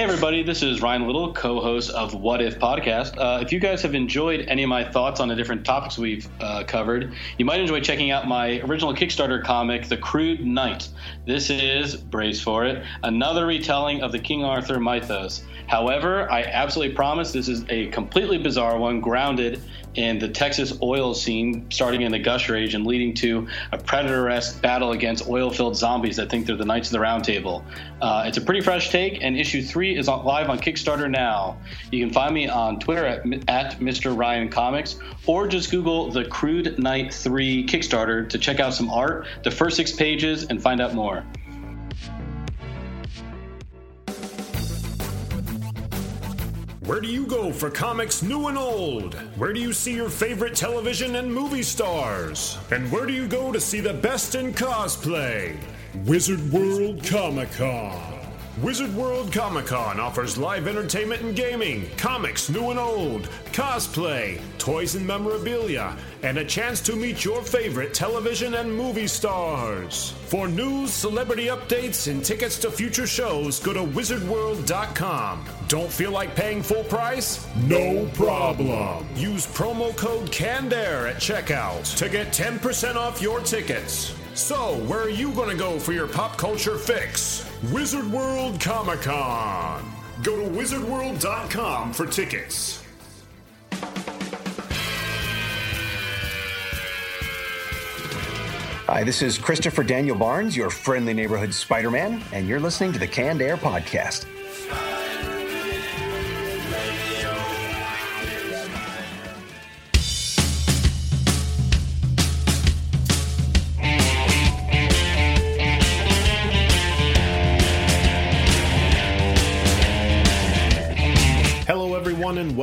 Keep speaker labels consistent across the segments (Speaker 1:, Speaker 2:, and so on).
Speaker 1: Hey, everybody, this is Ryan Little, co host of What If Podcast. Uh, if you guys have enjoyed any of my thoughts on the different topics we've uh, covered, you might enjoy checking out my original Kickstarter comic, The Crude Knight. This is, brace for it, another retelling of the King Arthur mythos. However, I absolutely promise this is a completely bizarre one, grounded in the Texas oil scene, starting in the Gush Age and leading to a predator-esque battle against oil-filled zombies that think they're the Knights of the Round Table. Uh, it's a pretty fresh take, and issue three is on, live on Kickstarter now. You can find me on Twitter at, at Mr. Ryan Comics, or just Google the Crude Knight 3 Kickstarter to check out some art, the first six pages, and find out more.
Speaker 2: Where do you go for comics new and old? Where do you see your favorite television and movie stars? And where do you go to see the best in cosplay? Wizard World Comic Con. Wizard World Comic Con offers live entertainment and gaming, comics new and old, cosplay, toys and memorabilia, and a chance to meet your favorite television and movie stars. For news, celebrity updates, and tickets to future shows, go to wizardworld.com. Don't feel like paying full price? No problem. Use promo code CANDARE at checkout to get 10% off your tickets. So, where are you going to go for your pop culture fix? Wizard World Comic Con. Go to wizardworld.com for tickets.
Speaker 3: Hi, this is Christopher Daniel Barnes, your friendly neighborhood Spider Man, and you're listening to the Canned Air Podcast.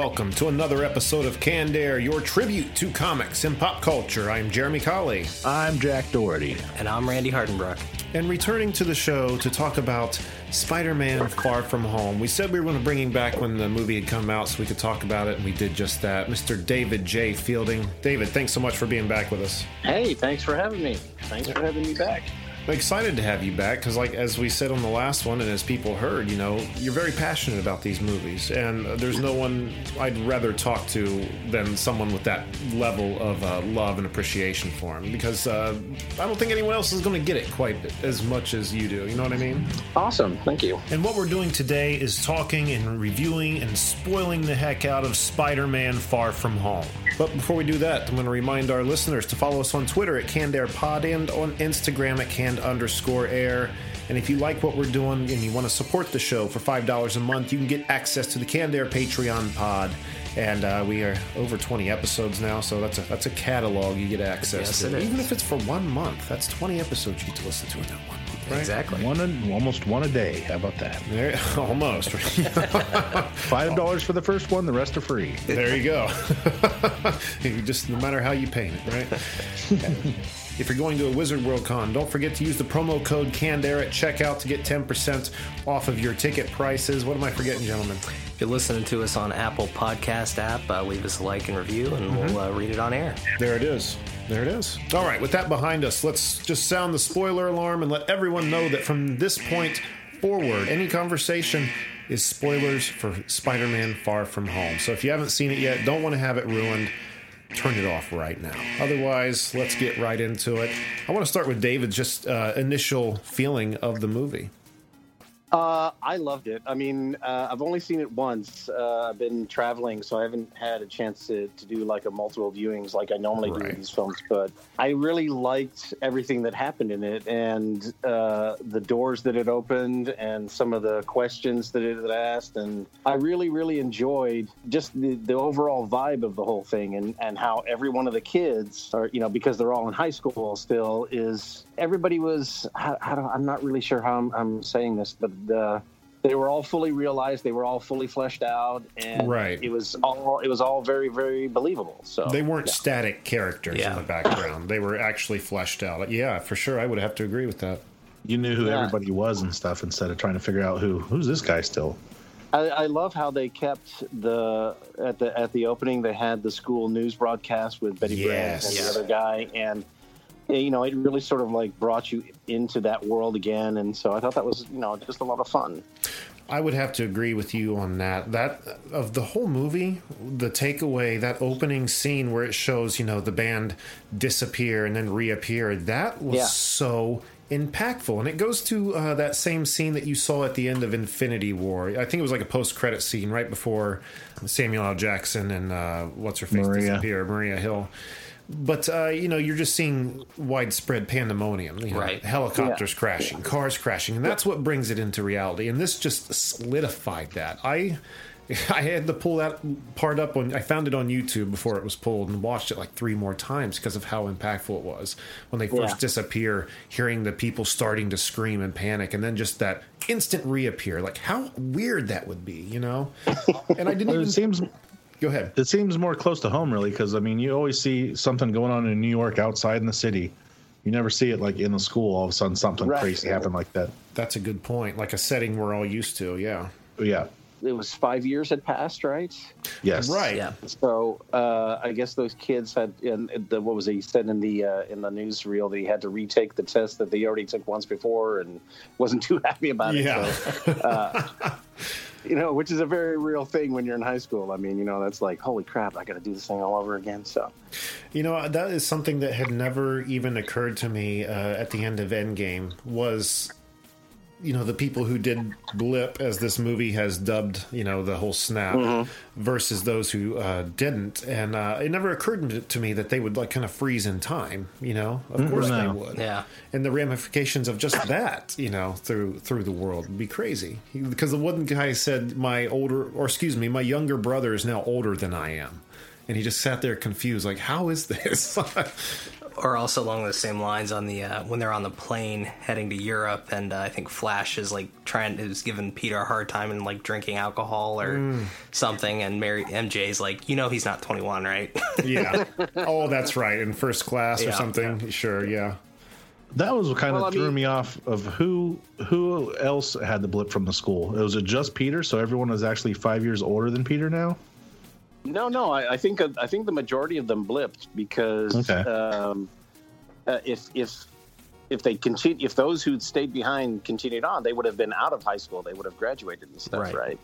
Speaker 2: Welcome to another episode of Canned Air, your tribute to comics and pop culture. I'm Jeremy Colley.
Speaker 4: I'm Jack Doherty.
Speaker 5: And I'm Randy Hardenbrook.
Speaker 2: And returning to the show to talk about Spider Man Far From Home. We said we were going to bring him back when the movie had come out so we could talk about it, and we did just that. Mr. David J. Fielding. David, thanks so much for being back with us.
Speaker 6: Hey, thanks for having me. Thanks for having me back.
Speaker 2: Excited to have you back because, like as we said on the last one, and as people heard, you know, you're very passionate about these movies, and there's no one I'd rather talk to than someone with that level of uh, love and appreciation for them. Because uh, I don't think anyone else is going to get it quite as much as you do. You know what I mean?
Speaker 6: Awesome. Thank you.
Speaker 2: And what we're doing today is talking and reviewing and spoiling the heck out of Spider-Man: Far From Home. But before we do that, I'm going to remind our listeners to follow us on Twitter at CannedAirPod and on Instagram at Canned underscore Air. And if you like what we're doing and you want to support the show for $5 a month, you can get access to the Canned Air Patreon pod. And uh, we are over 20 episodes now, so that's a that's a catalog you get access
Speaker 5: Yes,
Speaker 2: to. Even if it's for one month, that's 20 episodes you get to listen to in that one month. Right?
Speaker 5: Exactly.
Speaker 4: One a, almost one a day. How about that?
Speaker 2: There, almost.
Speaker 4: Five dollars for the first one. The rest are free.
Speaker 2: There you go. you just no matter how you paint it, right? if you're going to a Wizard World Con, don't forget to use the promo code CANDAIR at checkout to get 10% off of your ticket prices. What am I forgetting, gentlemen?
Speaker 5: If you're listening to us on Apple Podcast app, uh, leave us a like and review, and we'll uh, read it on air.
Speaker 2: There it is. There it is. All right, with that behind us, let's just sound the spoiler alarm and let everyone know that from this point forward, any conversation is spoilers for Spider Man Far From Home. So if you haven't seen it yet, don't want to have it ruined, turn it off right now. Otherwise, let's get right into it. I want to start with David's just uh, initial feeling of the movie.
Speaker 6: Uh, I loved it. I mean, uh, I've only seen it once. Uh, I've been traveling, so I haven't had a chance to, to do like a multiple viewings like I normally do
Speaker 2: Right.
Speaker 6: with these films. But I really liked everything that happened in it, and uh, the doors that it opened, and some of the questions that it asked, and I really, really enjoyed just the, the overall vibe of the whole thing, and and how every one of the kids, are you know, because they're all in high school still, is everybody was. How, how do, I'm not really sure how I'm, I'm saying this, but the they were all fully realized they were all fully fleshed out and
Speaker 2: Right.
Speaker 6: it was all it was all very very believable so
Speaker 2: They weren't static characters
Speaker 5: Yeah.
Speaker 2: in the background, they were actually fleshed out. Yeah, for sure. I would have to agree with that.
Speaker 4: You knew who
Speaker 6: Yeah.
Speaker 4: everybody was and stuff instead of trying to figure out who who's this guy still.
Speaker 6: I, I love how they kept the at the at the opening they had the school news broadcast with Betty
Speaker 2: Yes.
Speaker 6: Brant and the other guy and you know, it really sort of like brought you into that world again, and so I thought that was you know just a lot of fun.
Speaker 2: I would have to agree with you on that. That of the whole movie, the takeaway, that opening scene where it shows, you know, the band disappear and then reappear, that was
Speaker 6: Yeah.
Speaker 2: so impactful. And it goes to uh, that same scene that you saw at the end of Infinity War. I think it was like a post-credit scene right before Samuel L. Jackson and uh, what's her face
Speaker 4: Maria.
Speaker 2: disappear, Maria Hill. But uh, you know, you're just seeing widespread pandemonium. You know,
Speaker 5: Right.
Speaker 2: Helicopters crashing, cars crashing, and that's what brings it into reality. And this just solidified that. I I had to pull that part up on. I found it on YouTube before it was pulled and watched it like three more times because of how impactful it was when they first
Speaker 6: Yeah.
Speaker 2: disappear. Hearing the people starting to scream and panic, and then just that instant reappear. Like how weird that would be, you know? And I didn't
Speaker 4: But
Speaker 2: even
Speaker 4: it seems
Speaker 2: go ahead.
Speaker 4: it seems more close to home, really, because I mean, you always see something going on in New York outside in the city. You never see it like in the school. All of a sudden, something
Speaker 6: Right.
Speaker 4: crazy happen like that.
Speaker 2: That's a good point. Like a setting we're all used to. Yeah.
Speaker 4: Yeah.
Speaker 6: It was five years had passed, right?
Speaker 4: Yes.
Speaker 2: Right.
Speaker 5: Yeah.
Speaker 6: So uh, I guess those kids had, and the, what was he said in the uh, in the newsreel that he had to retake the test that they already took once before and wasn't too happy about it.
Speaker 2: Yeah.
Speaker 6: So, uh, you know, which is a very real thing when you're in high school. I mean, you know, that's like, holy crap, I got to do this thing all over again. So
Speaker 2: You know, that is something that had never even occurred to me uh, at the end of Endgame was, you know, the people who did blip, as this movie has dubbed, you know, the whole snap, versus those who uh, didn't. And uh, it never occurred to- to me that they would, like, kind of freeze in time, you know? Of course
Speaker 4: No.
Speaker 2: they would.
Speaker 5: Yeah.
Speaker 2: And the ramifications of just that, you know, through through the world would be crazy. Because the one guy said, my older, or excuse me, my younger brother is now older than I am. And he just sat there confused, like, how is this?
Speaker 5: Or also along the same lines on the uh, when they're on the plane heading to Europe, and uh, I think Flash is like trying is giving Peter a hard time and like drinking alcohol or something, and Mary MJ's like, you know, he's not 21, right?
Speaker 2: yeah. Oh, that's right. In first class or
Speaker 5: Yeah.
Speaker 2: something. Sure, yeah.
Speaker 4: That was what kind
Speaker 6: Well,
Speaker 4: of
Speaker 6: I
Speaker 4: threw
Speaker 6: mean-
Speaker 4: me off of who who else had the blip from the school. It was it just Peter? So everyone was actually five years older than Peter now.
Speaker 6: No, no, I, I think I think the majority of them blipped because
Speaker 4: Okay.
Speaker 6: um, uh, if if if they continue, if those who'd stayed behind continued on, they would have been out of high school. They would have graduated and stuff,
Speaker 5: Right.
Speaker 6: right?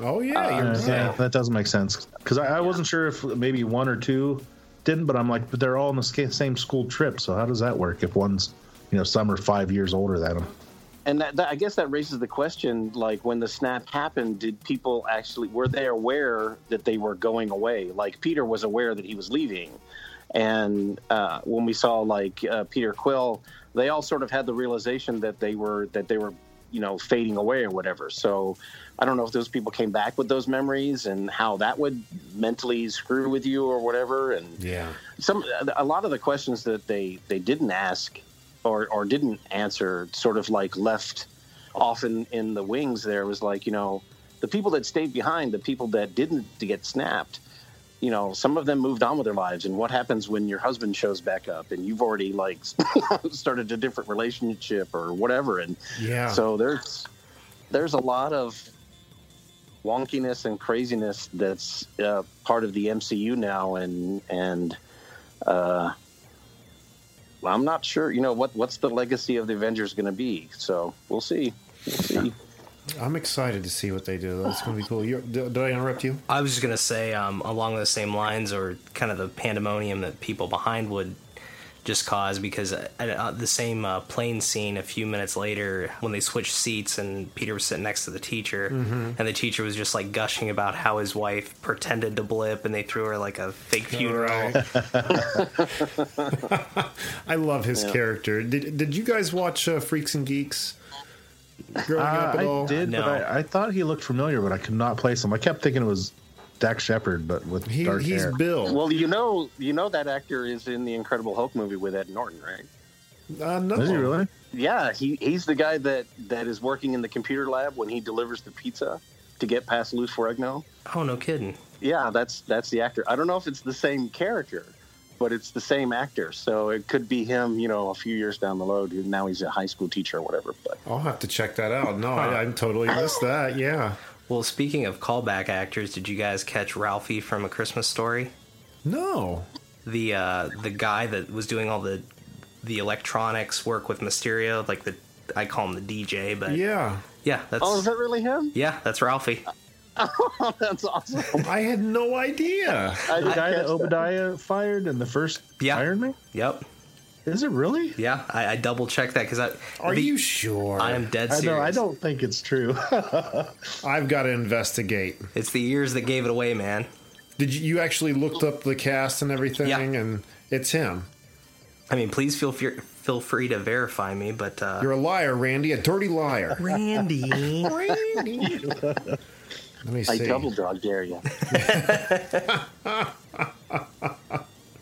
Speaker 2: Oh, yeah.
Speaker 4: Uh,
Speaker 2: right.
Speaker 4: yeah, that doesn't make sense because I, I wasn't sure if maybe one or two didn't, but I'm like, but they're all on the same school trip. So how does that work if one's you know some are five years older than them?
Speaker 6: And that, that, I guess that raises the question: like when the snap happened, did people actually were they aware that they were going away? Like Peter was aware that he was leaving, and uh, when we saw like uh, Peter Quill, they all sort of had the realization that they were that they were you know fading away or whatever. So I don't know if those people came back with those memories and how that would mentally screw with you or whatever. And
Speaker 2: Yeah.
Speaker 6: some a lot of the questions that they they didn't ask or or didn't answer sort of like left often in the wings there was like you know the people that stayed behind the people that didn't get snapped you know some of them moved on with their lives and what happens when your husband shows back up and you've already like started a different relationship or whatever and
Speaker 2: Yeah.
Speaker 6: so there's there's a lot of wonkiness and craziness that's uh, part of the MCU now, and and uh, well, I'm not sure. You know what what's the legacy of the Avengers going to be? So we'll see. We'll see.
Speaker 2: I'm excited to see what they do. That's going to be cool. You, did, did I interrupt you?
Speaker 5: I was just gonna say, um, along those same lines, or kind of the pandemonium that people behind would just cause, because uh, uh, the same uh, plane scene a few minutes later, when they switched seats and Peter was sitting next to the teacher, and the teacher was just like gushing about how his wife pretended to blip, and they threw her like a fake funeral.
Speaker 2: Right. I love his character. Did Did you guys watch uh, Freaks and Geeks? Growing up
Speaker 4: Uh,
Speaker 2: at all?
Speaker 4: I did,
Speaker 5: No.
Speaker 4: but I, I thought he looked familiar, but I could not place him. I kept thinking it was Dax Shepard, but with
Speaker 2: He,
Speaker 4: dark
Speaker 2: he's
Speaker 4: hair.
Speaker 2: Bill.
Speaker 6: Well, you know, you know that actor is in the Incredible Hulk movie with Ed Norton, right?
Speaker 2: uh, no.
Speaker 4: Is he really?
Speaker 6: Yeah, he he's the guy that that is working in the computer lab when he delivers the pizza to get past Lou Ferrigno.
Speaker 5: Oh, no kidding.
Speaker 6: Yeah, that's that's the actor. I don't know if it's the same character, but it's the same actor. So it could be him, you know, a few years down the road. Now he's a high school teacher or whatever. But
Speaker 2: I'll have to check that out. No, I, I totally missed that. Yeah.
Speaker 5: Well, speaking of callback actors, did you guys catch Ralphie from A Christmas Story?
Speaker 2: No.
Speaker 5: the uh, the guy that was doing all the the electronics work with Mysterio, like the I call him the DJ, but yeah,
Speaker 2: Yeah.
Speaker 5: that's
Speaker 6: Oh, is that really him?
Speaker 5: yeah, that's Ralphie.
Speaker 6: Oh, that's awesome.
Speaker 2: I had no idea.
Speaker 6: I
Speaker 4: The guy that
Speaker 6: catch
Speaker 4: Obadiah fired in the first
Speaker 5: Yeah.
Speaker 4: Iron Man?
Speaker 5: Yep.
Speaker 4: Is it really?
Speaker 5: Yeah, I, I double checked that because I
Speaker 2: Are
Speaker 5: the-
Speaker 2: you sure?
Speaker 5: I am dead
Speaker 4: I
Speaker 5: serious.
Speaker 4: know. I don't think it's true.
Speaker 2: I've got to investigate.
Speaker 5: It's the years that gave it away, man.
Speaker 2: Did you, you actually looked up the cast and everything?
Speaker 5: Yeah.
Speaker 2: And it's him.
Speaker 5: I mean, please feel feel feel free to verify me, but uh,
Speaker 2: You're a liar, Randy. A dirty liar.
Speaker 5: Randy.
Speaker 2: Randy. Let me see.
Speaker 6: I double dog dare you.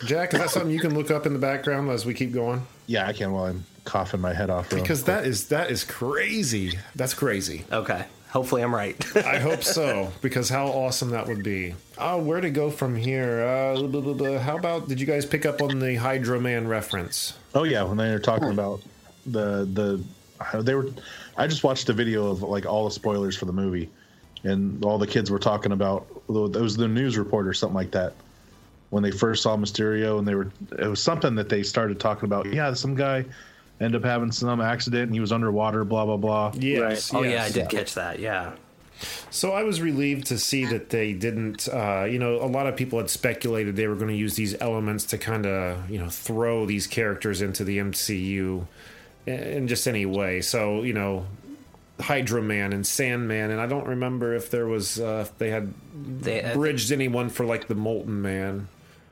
Speaker 2: Jack, is that something you can look up in the background as we keep going?
Speaker 4: yeah, I can while I'm coughing my head off. real
Speaker 2: Because that is that is crazy. That's crazy.
Speaker 5: okay, hopefully I'm right.
Speaker 2: I hope so. Because how awesome that would be. Oh, where to go from here? Uh, blah, blah, blah. How about? Did you guys pick up on the Hydro Man reference?
Speaker 4: Oh yeah, when they were talking about the the they were. I just watched a video of like all the spoilers for the movie, and all the kids were talking about. It was the news report or something like that. When they first saw Mysterio, and they were, it was something that they started talking about. Yeah, some guy ended up having some accident, and he was underwater. Blah blah blah.
Speaker 2: Yes.
Speaker 5: oh yeah, I did catch that. Yeah.
Speaker 2: So I was relieved to see that they didn't. Uh, you know, a lot of people had speculated they were going to use these elements to kind of, you know, throw these characters into the MCU in- in just any way. So you know, Hydro Man and Sandman, and I don't remember if there was uh, if they had
Speaker 5: They, uh,
Speaker 2: bridged anyone for like the Molten Man.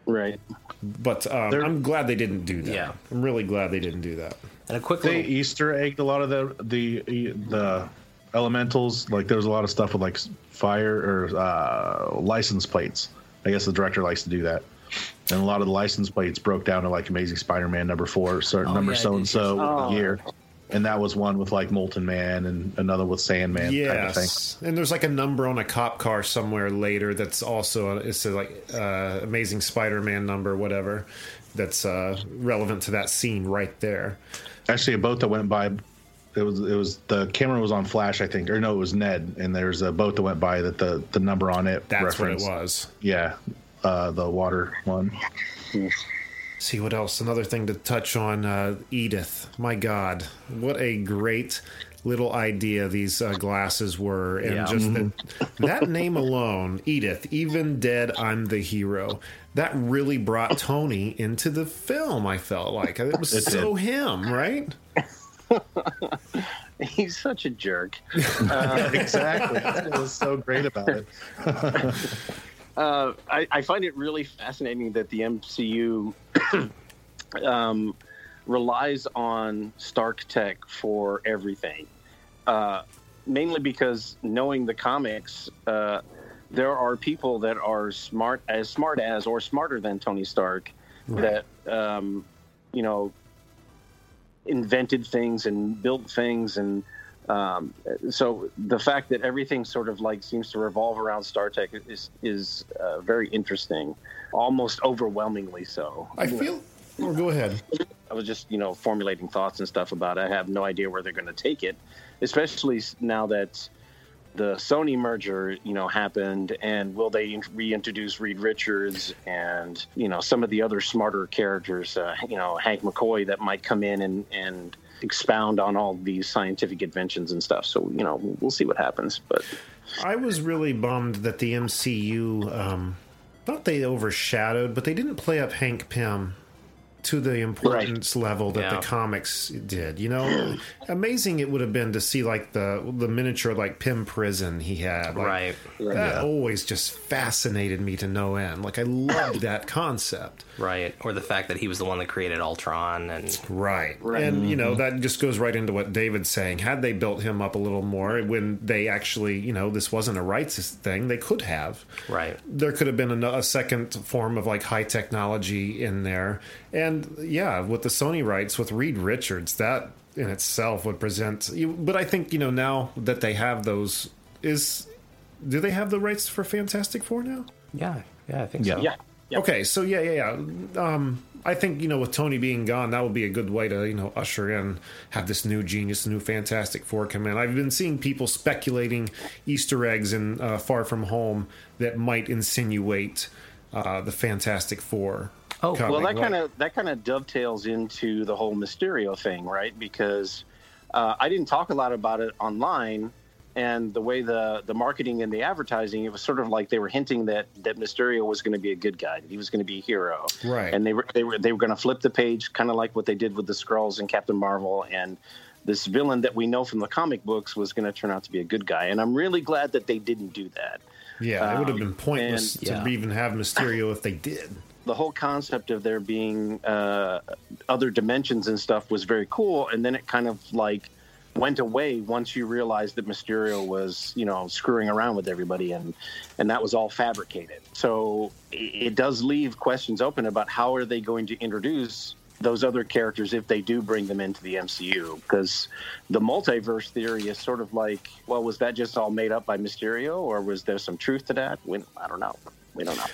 Speaker 6: Right.
Speaker 2: But um, I'm glad they didn't do that.
Speaker 5: Yeah.
Speaker 2: I'm really glad they didn't do that.
Speaker 5: and a quick
Speaker 4: They
Speaker 5: little,
Speaker 4: Easter egged a lot of the the the elementals. Like there was a lot of stuff with like fire or uh, license plates. I guess the director likes to do that. And a lot of the license plates broke down to like Amazing Spider-Man number four, certain
Speaker 5: Oh,
Speaker 4: number so and so
Speaker 6: Oh.
Speaker 4: year, and that was one with like Molten Man and another with Sandman kind of thing.
Speaker 2: Yes, and there's like a number on a cop car somewhere later that's also it's a, like uh, Amazing Spider-Man number, whatever, that's uh, relevant to that scene right there.
Speaker 4: Actually, a boat that went by. It was it was the camera was on flash, I think, or no, it was Ned, and there's a boat that went by that the the number on it.
Speaker 2: That's
Speaker 4: referenced.
Speaker 2: what it was.
Speaker 4: Yeah, uh, the water one.
Speaker 2: See what else? Another thing to touch on: uh, Edith. My God, what a great little idea these uh, glasses were, and
Speaker 5: Yeah.
Speaker 2: just that, that name alone, Edith. Even dead, I'm the hero. That really brought Tony into the film. I felt like it was
Speaker 4: It
Speaker 2: so him, right?
Speaker 6: He's such a jerk.
Speaker 4: exactly. That's what was so great about it.
Speaker 6: Uh, I, I find it really fascinating that the MCU um, relies on Stark Tech for everything. Uh, mainly because knowing the comics, uh, there are people that are smart, as smart as or smarter than Tony Stark, that um, you know invented things and built things and um, so the fact that everything sort of like seems to revolve around Stark Tech is is uh, very interesting, almost overwhelmingly so.
Speaker 2: I feel. Oh, go ahead.
Speaker 6: I was just you know formulating thoughts and stuff about it. I have no idea where they're going to take it, especially now that the Sony merger you know happened, and will they reintroduce Reed Richards and you know some of the other smarter characters, uh, you know Hank McCoy that might come in and and expound on all these scientific inventions and stuff. So you know we'll see what happens, but.
Speaker 2: I was really bummed that the MCU, um, they overshadowed, but they didn't play up Hank Pym to the importance level that
Speaker 5: Yeah.
Speaker 2: the comics did. You know, amazing it would have been to see like the the miniature like Pym prison he had. Like,
Speaker 5: right.
Speaker 2: That always just fascinated me to no end. Like I loved that concept.
Speaker 5: Right. Or the fact that he was the one that created Ultron and
Speaker 2: Right.
Speaker 6: Right.
Speaker 2: And, you
Speaker 5: Mm-hmm.
Speaker 2: know, that just goes right into what David's saying. Had they built him up a little more when they actually, you know, this wasn't a rights thing, they could have.
Speaker 5: right.
Speaker 2: There could have been a, a second form of like high technology in there. And yeah, with the Sony rights, with Reed Richards, that in itself would present. But I think, you know, now that they have those, is. Do they have the rights for Fantastic Four now?
Speaker 5: Yeah. Yeah, I think so.
Speaker 6: Yeah. Yeah.
Speaker 2: Okay, so yeah, yeah, yeah. Um, I think you know, with Tony being gone, that would be a good way to you know usher in, have this new genius, new Fantastic Four come in. I've been seeing people speculating Easter eggs in uh, Far From Home that might insinuate uh, the Fantastic Four.
Speaker 5: Oh,
Speaker 2: coming.
Speaker 6: Well, that kind of that kind of dovetails into the whole Mysterio thing, right? Because uh, I didn't talk a lot about it online, and the way the the marketing and the advertising, it was sort of like they were hinting that that Mysterio was going to be a good guy, that he was going to be a hero,
Speaker 2: Right.
Speaker 6: And they were they were they were going to flip the page, kind of like what they did with the Skrulls and Captain Marvel, and this villain that we know from the comic books was going to turn out to be a good guy. And I'm really glad that they didn't do that.
Speaker 2: Yeah, it would have been
Speaker 6: Um,
Speaker 2: pointless
Speaker 6: and-
Speaker 2: to
Speaker 5: Yeah.
Speaker 2: even have Mysterio if they did.
Speaker 6: The whole concept of there being uh, other dimensions and stuff was very cool, and then it kind of like went away once you realized that Mysterio was, you know, screwing around with everybody, and and that was all fabricated. So it, does leave questions open about how are they going to introduce those other characters if they do bring them into the MCU because the multiverse theory is sort of like well was that just all made up by Mysterio or was there some truth to that? We, I don't know. We don't know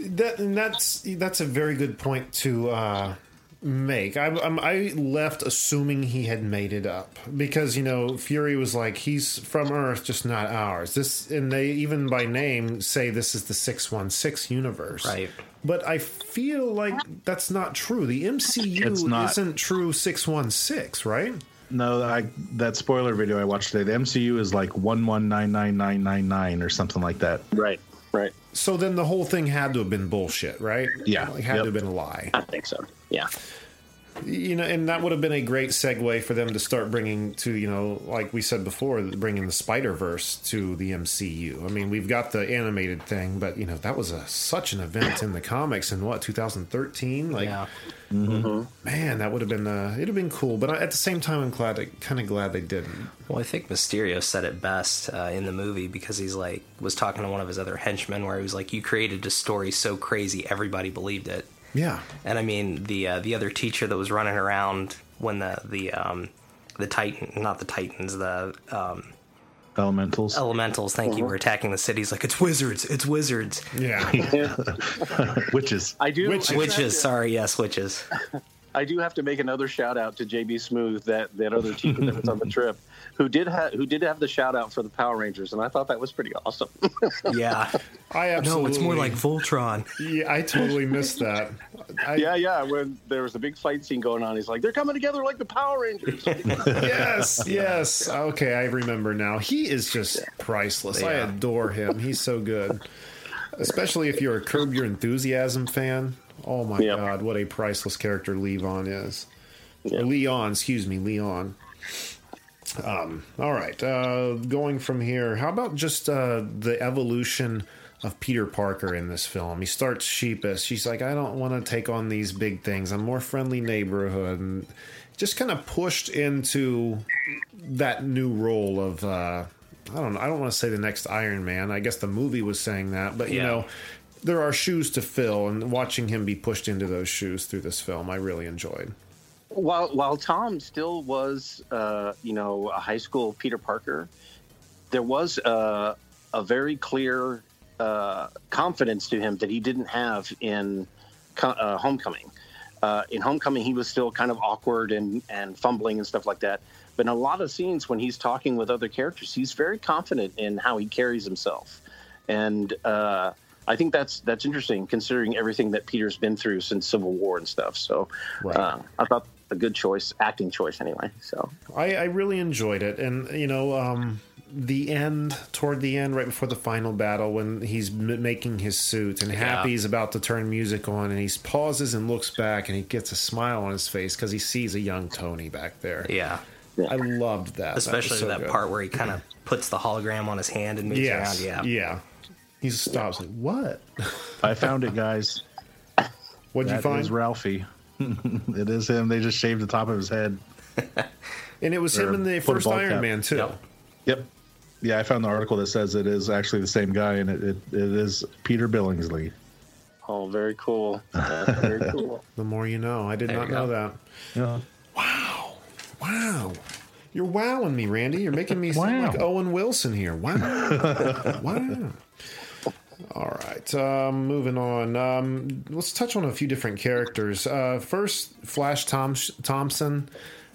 Speaker 2: That and that's that's a very good point to uh, make. I, I'm, I left assuming he had made it up because you know Fury was like he's from Earth, just not ours. This and they even by name say this is the six one six universe,
Speaker 5: Right.
Speaker 2: But I feel like that's not true. The MCU
Speaker 4: not.
Speaker 2: isn't true six one six, right?
Speaker 4: No, I, that spoiler video I watched today, the MCU is like one one nine nine nine nine nine or something like that.
Speaker 6: right right
Speaker 2: So then the whole thing had to have been bullshit, right?
Speaker 4: Yeah.
Speaker 2: like, had
Speaker 4: Yep.
Speaker 2: to have been a lie.
Speaker 6: I think so. Yeah.
Speaker 2: You know, and that would have been a great segue for them to start bringing to, you know, like we said before, bringing the Spider Verse to the MCU. I mean, we've got the animated thing, but you know, that was a such an event in the comics in what 2013. Like,
Speaker 5: Yeah.
Speaker 2: man, that would have been uh, it'd have been cool. But at the same time, I'm glad, kind of glad they didn't.
Speaker 5: Well, I think Mysterio said it best uh, in the movie because he's like was talking to one of his other henchmen where he was like, "You created a story so crazy everybody believed it."
Speaker 2: Yeah,
Speaker 5: And I mean the uh, the other teacher that was running around when the the um, the Titan, not the Titans, the um,
Speaker 4: Elementals.
Speaker 5: Elementals, thank you, were attacking the cities like, "It's wizards! It's wizards!"
Speaker 2: yeah.
Speaker 4: Witches.
Speaker 6: I do.
Speaker 2: Witches.
Speaker 6: I do have
Speaker 5: Witches, sorry, yes, witches.
Speaker 6: I do have to make another shout out to JB Smoove, that that other teacher that was on the trip, who did have who did have the shout out for the Power Rangers, and I thought that was pretty awesome.
Speaker 5: Yeah,
Speaker 2: I absolutely.
Speaker 5: no, it's more like Voltron.
Speaker 2: Yeah, I totally missed that. I,
Speaker 6: yeah, yeah. When there was a big fight scene going on, he's like, "They're coming together like the Power Rangers."
Speaker 2: yes, yes. Okay, I remember now. He is just priceless. I adore him. He's so good. Especially if you're a Curb Your Enthusiasm fan. Oh my
Speaker 6: Yep.
Speaker 2: god, what a priceless character Levon is.
Speaker 6: Yep.
Speaker 2: Leon, excuse me, Leon. Um, all right, uh, going from here, how about just uh, the evolution of Peter Parker in this film? He starts sheepish. She's like, I don't want to take on these big things. I'm more friendly neighborhood, and just kind of pushed into that new role of uh, I don't know. I don't want to say the next Iron Man. I guess the movie was saying that, but you
Speaker 5: Yeah.
Speaker 2: know, there are shoes to fill, and watching him be pushed into those shoes through this film, I really enjoyed.
Speaker 6: while while Tom still was, uh, you know, a high school Peter Parker, there was uh, a very clear uh, confidence to him that he didn't have in uh, Homecoming. Uh, in Homecoming, he was still kind of awkward and and fumbling and stuff like that. But in a lot of scenes, when he's talking with other characters, he's very confident in how he carries himself, and uh, I think that's that's interesting considering everything that Peter's been through since Civil War and stuff. So
Speaker 2: Right.
Speaker 6: uh, I thought a good choice, acting choice anyway. So
Speaker 2: I, I really enjoyed it, and you know, um, the end, toward the end, right before the final battle, when he's m- making his suit, and Happy's about to turn music on, and he pauses and looks back, and he gets a smile on his face because he sees a young Tony back there.
Speaker 5: Yeah,
Speaker 2: I loved that, That
Speaker 5: especially
Speaker 2: so
Speaker 5: that part where he kind of puts the hologram on his hand and moves
Speaker 2: Yes,
Speaker 5: around. Yeah,
Speaker 2: yeah. He stops. Like, what?
Speaker 4: I found it, guys.
Speaker 2: What'd you
Speaker 4: That
Speaker 2: find?
Speaker 4: is Ralphie. it is him. They just shaved the top of his head.
Speaker 2: and it was
Speaker 4: or
Speaker 2: him in the first Iron
Speaker 4: cap.
Speaker 2: Man too.
Speaker 5: Yep.
Speaker 4: Yep. Yeah, I found the article that says it is actually the same guy, and it, it, it is Peter Billingsley.
Speaker 6: oh, very cool, That's very cool.
Speaker 2: The more you know. I did
Speaker 5: There
Speaker 2: not know
Speaker 5: go.
Speaker 2: that.
Speaker 4: Yeah.
Speaker 2: Wow. Wow. You're wowing me, Randy. You're making me sound
Speaker 4: Wow.
Speaker 2: like Owen Wilson here. Wow. wow. All right. Um, moving on. Um, let's touch on a few different characters. Uh, first, Flash Tom- Thompson.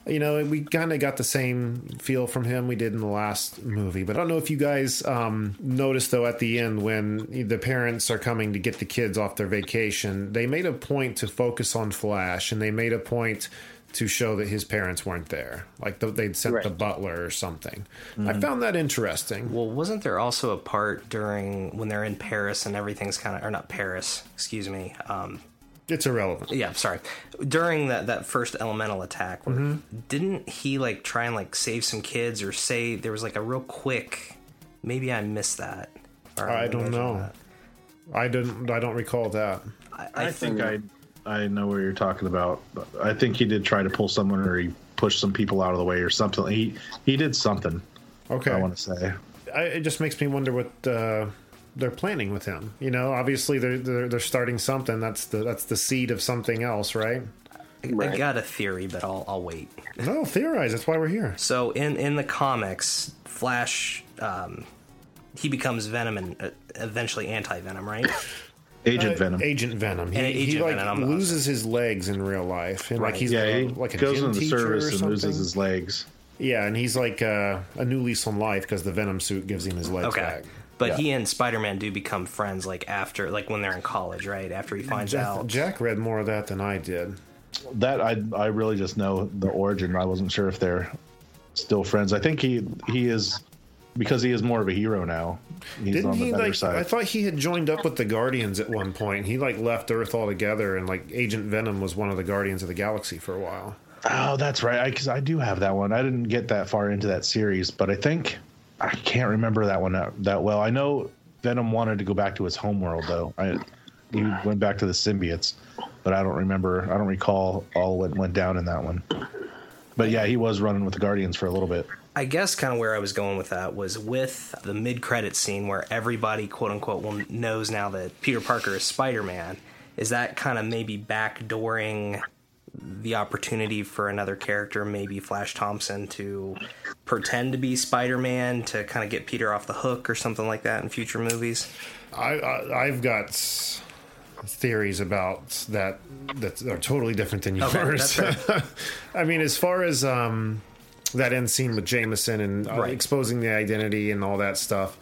Speaker 2: you know, we kind of got the same feel from him we did in the last movie. But I don't know if you guys um, noticed, though, at the end when the parents are coming to get the kids off their vacation, they made a point to focus on Flash and they made a point to show that his parents weren't there. Like the, they'd sent
Speaker 6: Right.
Speaker 2: the butler or something. I found that interesting.
Speaker 5: Well, wasn't there also a part during when they're in Paris and everything's kind of, or not Paris, excuse me. Um,
Speaker 2: It's irrelevant.
Speaker 5: yeah, sorry. During that that first elemental attack, where,
Speaker 2: Mm-hmm.
Speaker 5: didn't he like try and like save some kids or say there was like a real quick? Maybe I missed that. Or
Speaker 2: I don't know.
Speaker 5: that.
Speaker 2: I didn't. I don't recall that.
Speaker 5: I,
Speaker 4: I think I I know what you're talking about. I think he did try to pull someone, or he pushed some people out of the way, or something. He he did something.
Speaker 2: Okay.
Speaker 4: I want to say.
Speaker 2: I, it just makes me wonder what uh, they're planning with him. You know, obviously they're, they're they're starting something. That's the that's the seed of something else, right?
Speaker 5: I got a theory, but I'll I'll wait.
Speaker 2: No, theorize. That's why we're here.
Speaker 5: So in in the comics, Flash, um, he becomes Venom and uh, eventually anti Venom, right?
Speaker 4: Agent
Speaker 2: Uh,
Speaker 4: Venom.
Speaker 2: Agent Venom. He,
Speaker 5: And
Speaker 2: he like
Speaker 5: Venom, I'm-
Speaker 2: loses his legs in real life, and like he's
Speaker 4: yeah,
Speaker 2: like,
Speaker 4: he
Speaker 2: like a
Speaker 4: goes
Speaker 2: gym
Speaker 4: into the service and
Speaker 2: something.
Speaker 4: loses his legs.
Speaker 2: Yeah, and he's like uh, a new lease on life because the Venom suit gives him his legs
Speaker 5: Okay.
Speaker 2: back.
Speaker 5: But
Speaker 4: Yeah.
Speaker 5: he and Spider Man do become friends, like after, like when they're in college, right? After he finds
Speaker 2: Jack,
Speaker 5: out.
Speaker 2: Jack read more of that than I did.
Speaker 4: That I I really just know the origin. I wasn't sure if they're still friends. I think he he is because he is more of a hero now. He's
Speaker 2: Didn't
Speaker 4: on the
Speaker 2: he
Speaker 4: better
Speaker 2: like?
Speaker 4: side.
Speaker 2: I thought he had joined up with the Guardians at one point. He like left Earth altogether, and like Agent Venom was one of the Guardians of the Galaxy for a while.
Speaker 4: Oh, that's right. Because I, do have that one. I didn't get that far into that series, but I think I can't remember that one that, that well. I know Venom wanted to go back to his homeworld, though. I he went back to the symbiotes, but I don't remember. I don't recall all what went down in that one. But yeah, he was running with the Guardians for a little bit.
Speaker 5: I guess kind of where I was going with that was with the mid credit scene where everybody, quote unquote, will knows now that Peter Parker is Spider Man. Is that kind of maybe backdooring the opportunity for another character, maybe Flash Thompson, to pretend to be Spider Man to kind of get Peter off the hook or something like that in future movies?
Speaker 2: I, I I've got theories about that that are totally different than yours.
Speaker 5: Okay,
Speaker 2: I mean, as far as um, that end scene with Jameson and uh,
Speaker 5: Right.
Speaker 2: exposing the identity and all that stuff.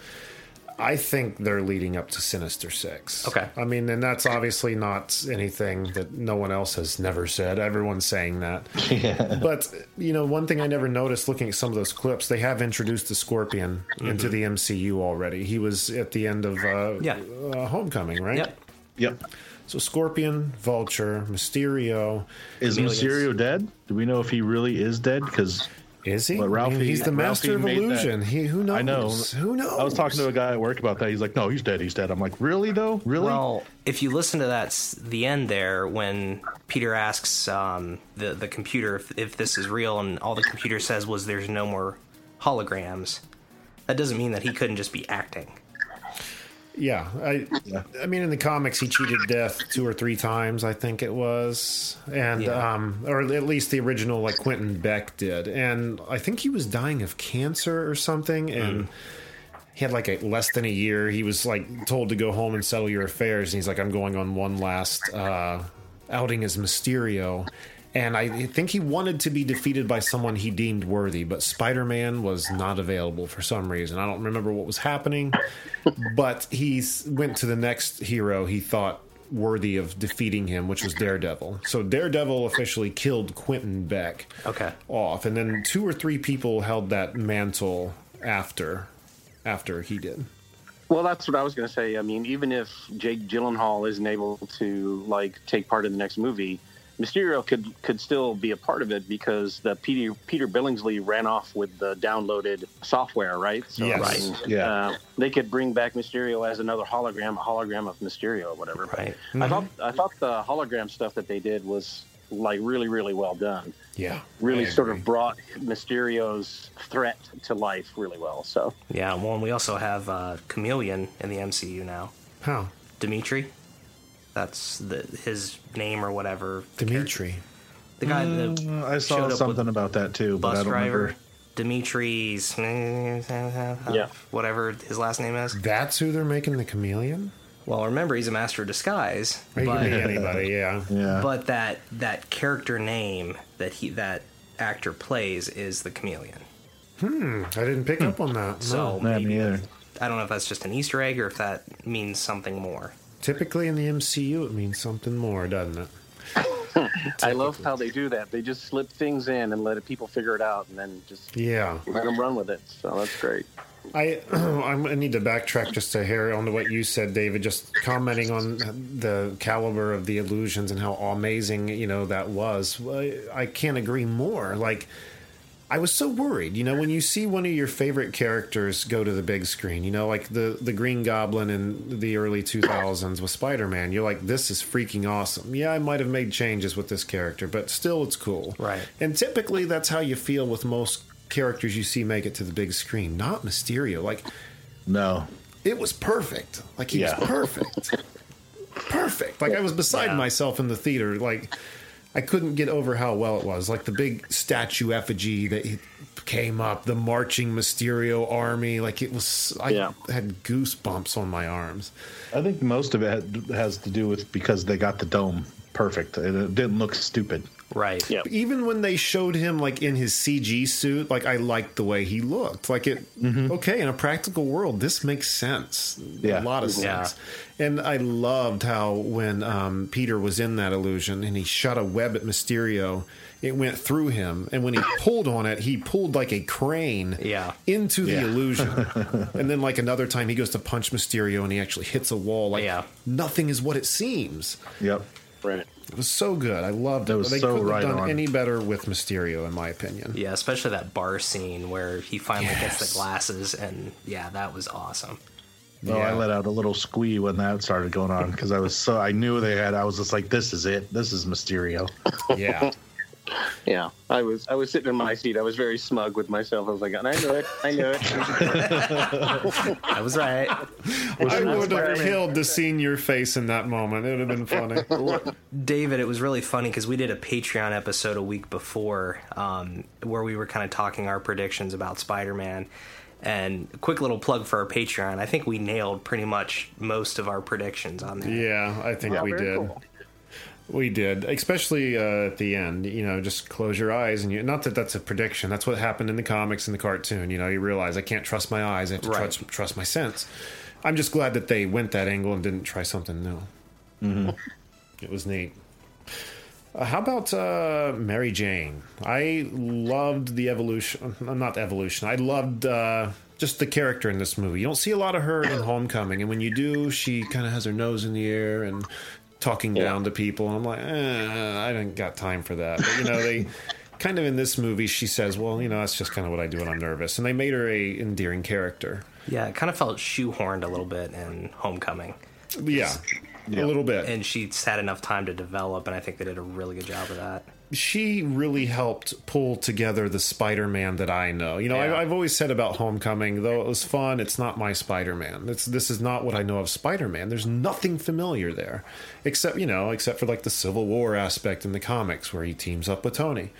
Speaker 2: I think they're leading up to Sinister Six.
Speaker 5: Okay.
Speaker 2: I mean, and that's obviously not anything that no one else has never said. Everyone's saying that. But, you know, one thing I never noticed looking at some of those clips, they have introduced the Scorpion into the MCU already. He was at the end of uh,
Speaker 5: Mm-hmm. Yeah.
Speaker 2: uh, Homecoming, right?
Speaker 5: Yep.
Speaker 4: Yep.
Speaker 2: So Scorpion, Vulture, Mysterio.
Speaker 4: Is
Speaker 5: Chameleons.
Speaker 4: Mysterio dead? Do we know if he really is dead? Because
Speaker 2: Is he?
Speaker 4: But
Speaker 2: I mean,
Speaker 4: Ralphie-
Speaker 2: he's the master
Speaker 4: Ralphie
Speaker 2: of
Speaker 4: made that-
Speaker 2: illusion. He who knows?
Speaker 4: I know.
Speaker 2: Who knows?
Speaker 4: I was talking to a guy at work about that. He's like, "No, he's dead. He's dead." I'm like, "Really though? Really?"
Speaker 5: Well, if you listen to that, the end there when Peter asks um, the the computer if, if this is real, and all the computer says was there's no more holograms. That doesn't mean that he couldn't just be acting.
Speaker 2: Yeah, I,
Speaker 4: Yeah.
Speaker 2: I mean, in the comics, he cheated death two or three times, I think it was, and
Speaker 5: Yeah.
Speaker 2: um, or at least the original, like Quentin Beck did, and I think he was dying of cancer or something, and he had like a less than a year. He was like told to go home and settle your affairs, and he's like, I'm going on one last uh, outing as Mysterio. And I think he wanted to be defeated by someone he deemed worthy, but Spider Man was not available for some reason. I don't remember what was happening, but he went to the next hero he thought worthy of defeating him, which was Daredevil. So Daredevil officially killed Quentin Beck
Speaker 5: Okay.
Speaker 2: off, and then two or three people held that mantle after after he did.
Speaker 6: Well, that's what I was going to say. I mean, even if Jake Gyllenhaal isn't able to like take part in the next movie, Mysterio could could still be a part of it because the Peter Peter Billingsley ran off with the downloaded software, right? So,
Speaker 2: Yes.
Speaker 6: I mean,
Speaker 4: Yeah.
Speaker 6: uh, they could bring back Mysterio as another hologram, a hologram of Mysterio, or whatever. But
Speaker 5: Right.
Speaker 6: I thought I thought the hologram stuff that they did was like really really well done.
Speaker 2: Yeah,
Speaker 6: Really sort of brought Mysterio's threat to life really well. So
Speaker 5: Yeah. Well, and we also have uh, Chameleon in the MCU now.
Speaker 2: how
Speaker 5: Dimitri. That's the his name or whatever. the
Speaker 2: Dimitri.
Speaker 5: character- The guy that
Speaker 4: Mm, I saw something about that too, but I
Speaker 5: bus
Speaker 4: don't
Speaker 5: driver.
Speaker 4: remember.
Speaker 5: Dimitri's
Speaker 6: Yeah.
Speaker 5: whatever his last name is.
Speaker 2: That's who they're making the chameleon.
Speaker 5: Well, remember he's a master of disguise,
Speaker 2: Or you can
Speaker 5: but,
Speaker 2: be anybody, yeah.
Speaker 4: Yeah,
Speaker 5: but that that character name that he that actor plays is the chameleon. Hmm.
Speaker 2: I didn't pick up on that. No.
Speaker 5: So
Speaker 4: Yeah,
Speaker 5: maybe
Speaker 4: me either.
Speaker 5: I don't know if that's just an Easter egg or if that means something more.
Speaker 2: Typically in the MCU, it means something more, doesn't it?
Speaker 6: I love how they do that. They just slip things in and let people figure it out, and then just
Speaker 2: Yeah.
Speaker 6: let them run with it. So that's great.
Speaker 2: I I'm- I need to backtrack just a hair onto what you said, David. Just commenting on the caliber of the illusions and how amazing you know that was. I can't agree more. Like. I was so worried, you know, when you see one of your favorite characters go to the big screen, you know, like the the Green Goblin in the early 2000s with Spider-Man. You're like, this is freaking awesome. Yeah, I might have made changes with this character, but still, it's cool.
Speaker 5: Right.
Speaker 2: And typically, that's how you feel with most characters you see make it to the big screen. Not Mysterio. Like,
Speaker 4: No.
Speaker 2: it was perfect. Like he
Speaker 4: Yeah.
Speaker 2: was perfect. perfect. Like I was beside
Speaker 5: Yeah.
Speaker 2: myself in the theater. Like I couldn't get over how well it was. Like the big statue effigy that came up, the marching Mysterio army. Like it was. I
Speaker 6: Yeah.
Speaker 2: had goosebumps on my arms.
Speaker 4: I think most of it has to do with because they got the dome perfect and it didn't look stupid.
Speaker 5: Right.
Speaker 6: Yeah.
Speaker 2: Even when they showed him like in his CG suit, like I liked the way he looked. Like it, okay, in a practical world, this makes sense.
Speaker 4: Yeah.
Speaker 2: A lot of
Speaker 5: Yeah.
Speaker 2: sense. And I loved how when um, Peter was in that illusion and he shot a web at Mysterio, it went through him. And when he pulled on it, he pulled like a crane
Speaker 5: Yeah.
Speaker 2: into the
Speaker 4: Yeah.
Speaker 2: illusion. and then like another time, he goes to punch Mysterio and he actually hits a wall. Like
Speaker 5: Yeah.
Speaker 2: nothing is what it seems.
Speaker 4: Yep.
Speaker 6: Right.
Speaker 2: It was so good. I loved it.
Speaker 4: That was
Speaker 2: they
Speaker 4: so
Speaker 2: couldn't
Speaker 4: right
Speaker 2: have done
Speaker 4: on.
Speaker 2: any better with Mysterio, in my opinion.
Speaker 5: Yeah, especially that bar scene where he finally gets the glasses, and yeah, that was awesome.
Speaker 4: Oh, I let out a little squee when that started going on because I was so I knew they had. I was just like, "This is it. This is Mysterio."
Speaker 2: Yeah.
Speaker 6: Yeah. I was I was sitting in my seat. I was very smug with myself. I was like, I knew it. I knew it.
Speaker 5: I was right.
Speaker 2: I would have killed to seen your face in that moment. It would have been funny.
Speaker 5: David, it was really funny because we did a Patreon episode a week before um, where we were kind of talking our predictions about Spider Man. And a quick little plug for our Patreon. I think we nailed pretty much most of our predictions on there.
Speaker 2: yeah, I think
Speaker 6: Yeah,
Speaker 2: we did.
Speaker 6: cool.
Speaker 2: We did, especially uh, at the end. You know, just close your eyes, and you. Not that that's a prediction. That's what happened in the comics and the cartoon. You know, you realize I can't trust my eyes. I have to
Speaker 5: Right.
Speaker 2: trust, trust my sense. I'm just glad that they went that angle and didn't try something new.
Speaker 6: Mm-hmm.
Speaker 2: It was neat. Uh, how about uh, Mary Jane? I loved the evolution. uh, Not the evolution. I loved uh, just the character in this movie. You don't see a lot of her in Homecoming, and when you do, she kind of has her nose in the air and talking
Speaker 6: Yeah.
Speaker 2: down to people. And I'm like, eh, I didn't got time for that. But you know, they kind of in this movie, she says, "Well, you know, that's just kind of what I do when I'm nervous," and they made her a endearing character.
Speaker 5: Yeah, it kind of felt shoehorned a little bit in Homecoming.
Speaker 2: Yeah, a little bit.
Speaker 5: And she's had enough time to develop, and I think they did a really good job of that.
Speaker 2: She really helped pull together the Spider-Man that I know. You know,
Speaker 5: Yeah.
Speaker 2: I've, I've always said about Homecoming, though it was fun, it's not my Spider-Man. It's this is not what I know of Spider-Man. There's nothing familiar there, except you know, except for like the Civil War aspect in the comics where he teams up with Tony.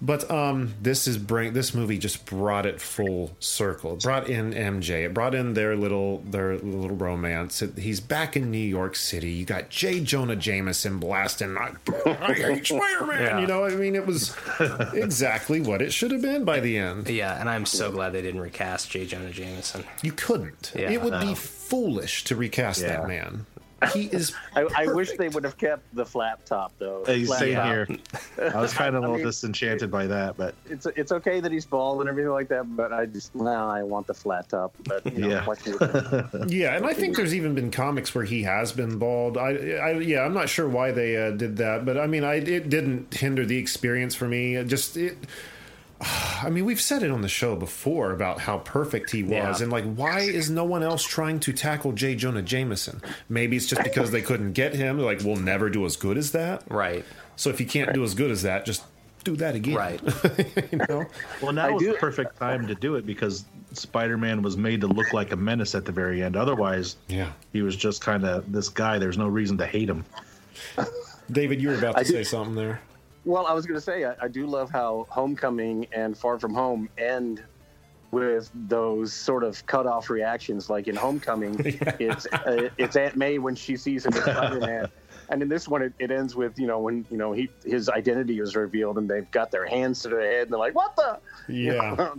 Speaker 2: But um, this is bring this movie just brought it full circle. It brought in MJ. It brought in their little their little romance. It, he's back in New York City. You got J. Jonah Jameson blasting, I, I hate Spider Man.
Speaker 5: Yeah.
Speaker 2: You know, I mean, it was exactly what it should have been by the end.
Speaker 5: Yeah, and I'm so glad they didn't recast J. Jonah Jameson.
Speaker 2: You couldn't.
Speaker 5: Yeah,
Speaker 2: it would
Speaker 5: no.
Speaker 2: be foolish to recast
Speaker 4: Yeah.
Speaker 2: that man. He is.
Speaker 6: I, I wish they would have kept the flat top though.
Speaker 4: Hey,
Speaker 6: Flat
Speaker 4: same
Speaker 6: top.
Speaker 4: here. I was kind of a little
Speaker 6: mean-
Speaker 4: disenchanted by that, but
Speaker 6: It's it's okay that he's bald and everything like that, but I just now I want the flat top. But you know,
Speaker 4: Yeah.
Speaker 6: what can you do?
Speaker 2: Yeah, and I think there's even been comics where he has been bald. I, I yeah, I'm not sure why they uh, did that, but I mean, I it didn't hinder the experience for me. It just it. I mean, we've said it on the show before about how perfect he was,
Speaker 5: Yeah.
Speaker 2: and like, why is no one else trying to tackle J. Jonah Jameson? Maybe it's just because they couldn't get him. Like, we'll never do as good as that.
Speaker 5: Right.
Speaker 2: So if you can't do as good as that, just do that again.
Speaker 5: Right.
Speaker 2: you know?
Speaker 4: well, now
Speaker 6: I
Speaker 4: was
Speaker 6: do-
Speaker 4: the perfect time to do it because Spider-Man was made to look like a menace at the very end. Otherwise,
Speaker 2: Yeah.
Speaker 4: he was just kind of this guy. There's no reason to hate him.
Speaker 2: David, you were about to
Speaker 6: I do-
Speaker 2: say something there.
Speaker 6: Well, I was going to say I, I do love how Homecoming and Far From Home end with those sort of cut off reactions. Like in Homecoming, it's uh, it's Aunt May when she sees him as Spider Man. and in this one, it, it ends with you know when you know he his identity is revealed, and they've got their hands to their head, and they're like, "What the?"
Speaker 2: Yeah.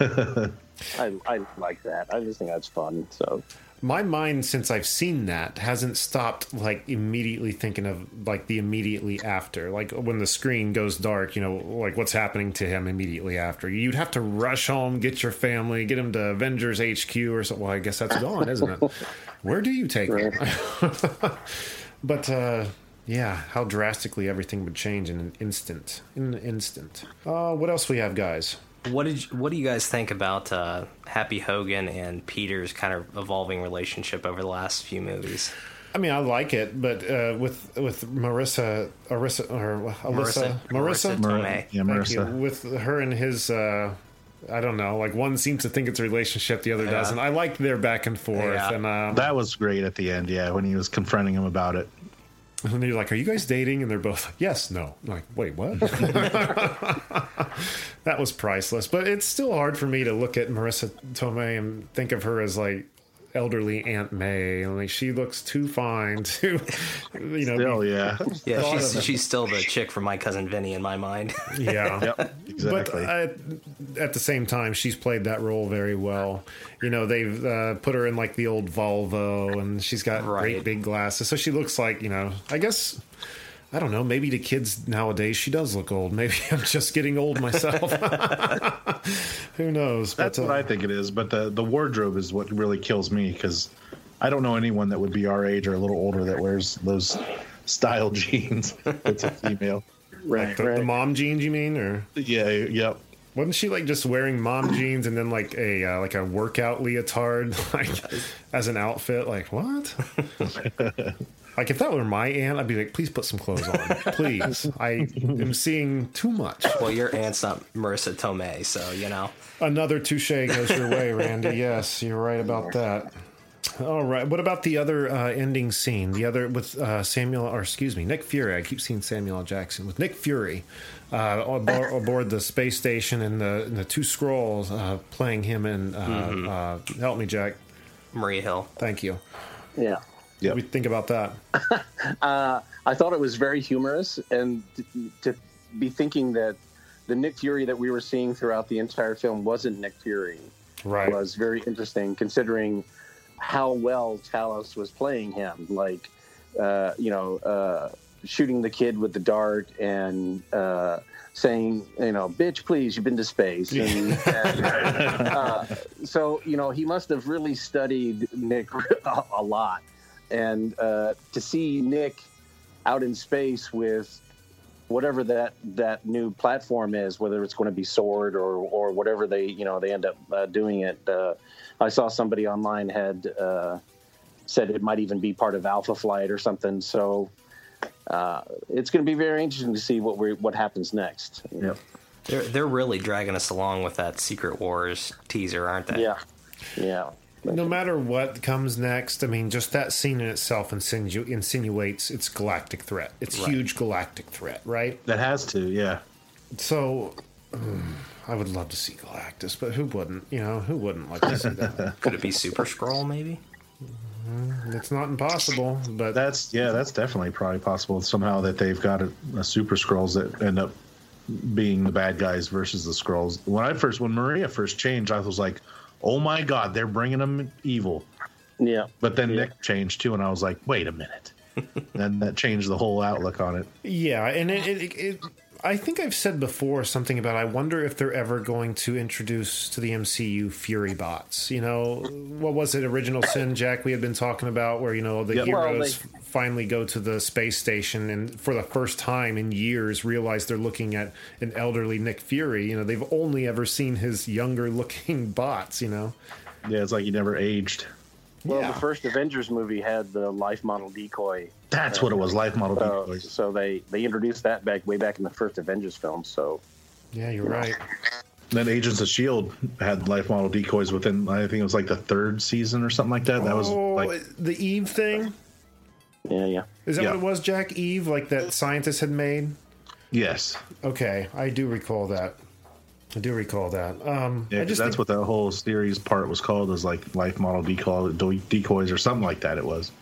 Speaker 6: I I like that. I just think that's fun. So
Speaker 2: my mind since i've seen that hasn't stopped like immediately thinking of like the immediately after like when the screen goes dark you know like what's happening to him immediately after you'd have to rush home get your family get him to avengers hq or something well i guess that's gone isn't it where do you take him but uh yeah, how drastically everything would change in an instant. In an instant. Uh, what else we have, guys?
Speaker 5: What did you, what do you guys think about uh, Happy Hogan and Peter's kind of evolving relationship over the last few movies?
Speaker 2: I mean, I like it, but uh, with with Marissa, Arissa, or Alyssa,
Speaker 5: Marissa, Marissa,
Speaker 2: Marissa,
Speaker 5: Tomei.
Speaker 4: Yeah,
Speaker 2: Thank you.
Speaker 4: Marissa.
Speaker 2: with her and his. Uh, I don't know. Like one seems to think it's a relationship, the other
Speaker 5: Yeah.
Speaker 2: doesn't. I liked their back and forth,
Speaker 5: Yeah.
Speaker 2: and um,
Speaker 4: That was great at the end, yeah, when he was confronting him about it.
Speaker 2: And you're like, "Are you guys dating?" And they're both like, "Yes, no." I'm like, wait, what? that was priceless. But it's still hard for me to look at Marisa Tomei and think of her as like elderly Aunt May. Like she looks too fine to, you know.
Speaker 4: Still, yeah.
Speaker 5: Yeah, she's she's still the chick from my cousin Vinny in my mind.
Speaker 2: yeah.
Speaker 4: Yep, exactly.
Speaker 2: But at, at the same time, she's played that role very well. You know, they've uh, put her in like the old Volvo, and she's got great big glasses, so she looks like you know. I guess I don't know. Maybe to kids nowadays, she does look old. Maybe I'm just getting old myself. Who knows?
Speaker 4: That's
Speaker 2: but,
Speaker 4: what
Speaker 2: uh,
Speaker 4: I think it is. But the the wardrobe is what really kills me because I don't know anyone that would be our age or a little older that wears those style jeans. It's a female.
Speaker 6: right,
Speaker 2: the, the mom jeans, you mean, or
Speaker 4: Yeah. Yep.
Speaker 2: wasn't she like just wearing mom jeans and then like a uh, like a workout leotard like as an outfit? Like what? Like if that were my aunt, I'd be like, please put some clothes on, please. I am seeing too much.
Speaker 5: well, your aunt's not Marisa Tomei, so you know.
Speaker 2: Another touche goes your way, Randy. Yes, you're right about that. All right. What about the other uh, ending scene? The other with uh, Samuel, or excuse me, Nick Fury. I keep seeing Samuel L. Jackson with Nick Fury uh, aboard, aboard the space station, and the and the two Skrulls uh, playing him and uh, uh, help me, Jack.
Speaker 5: Maria Hill.
Speaker 2: Thank you.
Speaker 6: yeah.
Speaker 4: Yep.
Speaker 2: What do you think about that?
Speaker 6: I thought it was very humorous, and to, to be thinking that the Nick Fury that we were seeing throughout the entire film wasn't Nick Fury
Speaker 2: Right.
Speaker 6: was very interesting, considering how well Talos was playing him. Like, uh, you know, uh, shooting the kid with the dart and uh, saying, you know, bitch, please, you've been to space. And, and, uh, so, you know, he must have really studied Nick a, a lot. And uh, to see Nick out in space with whatever that that new platform is, whether it's going to be SWORD or or whatever they you know they end up uh, doing it. Uh, I saw somebody online had uh, said it might even be part of Alpha Flight or something. So uh, it's going to be very interesting to see what we what happens next.
Speaker 5: They're they're really dragging us along with that Secret Wars teaser, aren't they?
Speaker 6: Yeah, yeah.
Speaker 2: No matter what comes next, I mean, just that scene in itself insinu- insinuates its galactic threat. It's
Speaker 5: Right.
Speaker 2: huge galactic threat, right?
Speaker 4: That has to. Yeah.
Speaker 2: So, mm, I would love to see Galactus, but who wouldn't? You know, who wouldn't like to see that?
Speaker 5: Could it be Super-Skrull? Maybe.
Speaker 2: it's not impossible, but
Speaker 4: That's yeah. That's definitely probably possible somehow that they've got a, a super Skrulls that end up being the bad guys versus the Skrulls. When I first when Maria first changed, I was like, oh my god, they're bringing them evil.
Speaker 6: Yeah,
Speaker 4: But then Nick changed too, and I was like, wait a minute. and that changed the whole outlook on it.
Speaker 2: yeah, and it, it, it, I think I've said before something about I wonder if they're ever going to introduce to the MCU Fury bots. You know, what was it? Original Sin, Jack? We had been talking about where you know the
Speaker 4: Yep.
Speaker 6: Well,
Speaker 2: heroes
Speaker 6: they-
Speaker 2: finally go to the space station and for the first time in years realize they're looking at an elderly Nick Fury. You know, they've only ever seen his younger looking bots. You know.
Speaker 4: Yeah, it's like he never aged.
Speaker 6: Well,
Speaker 2: Yeah.
Speaker 6: the first Avengers movie had the life model decoy,
Speaker 4: That's what it was. Life model
Speaker 6: so,
Speaker 4: decoys.
Speaker 6: so they they introduced that back way back in the first Avengers film. So
Speaker 2: Yeah, you're right.
Speaker 4: Then Agents of Shield had life model decoys within. I think it was like the third season or something like that. That was
Speaker 2: oh,
Speaker 4: like
Speaker 2: the Eve thing.
Speaker 6: yeah, yeah.
Speaker 2: Is that
Speaker 4: Yeah.
Speaker 2: what it was, Jack? Eve, like that scientist had made.
Speaker 4: yes,
Speaker 2: Okay, I do recall that. I do recall that. Um,
Speaker 4: yeah.
Speaker 2: I
Speaker 4: 'cause
Speaker 2: just
Speaker 4: that's
Speaker 2: think,
Speaker 4: what that whole series part was called. Was like life model decoy, decoys or something like that. It was.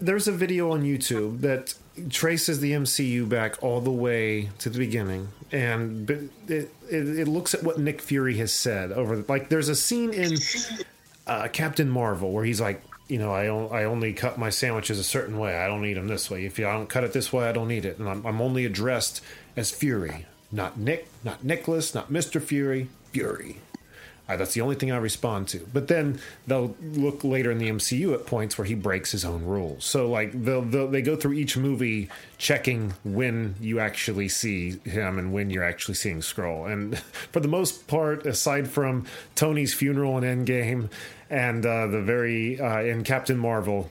Speaker 2: There's a video on YouTube that traces the MCU back all the way to the beginning, and it, it, it looks at what Nick Fury has said over. Like, there's a scene in uh, Captain Marvel where he's like, you know, I, I only cut my sandwiches a certain way. I don't eat them this way. If I don't cut it this way, I don't eat it. And I'm, I'm only addressed as Fury, not Nick, not Nicholas, not Mister Fury, Fury. That's the only thing I respond to. But then they'll look later in the MCU at points where he breaks his own rules. So like they'll, they'll they go through each movie checking when you actually see him and when you're actually seeing Skrull. And for the most part, aside from Tony's funeral in Endgame and uh, the very uh, in Captain Marvel,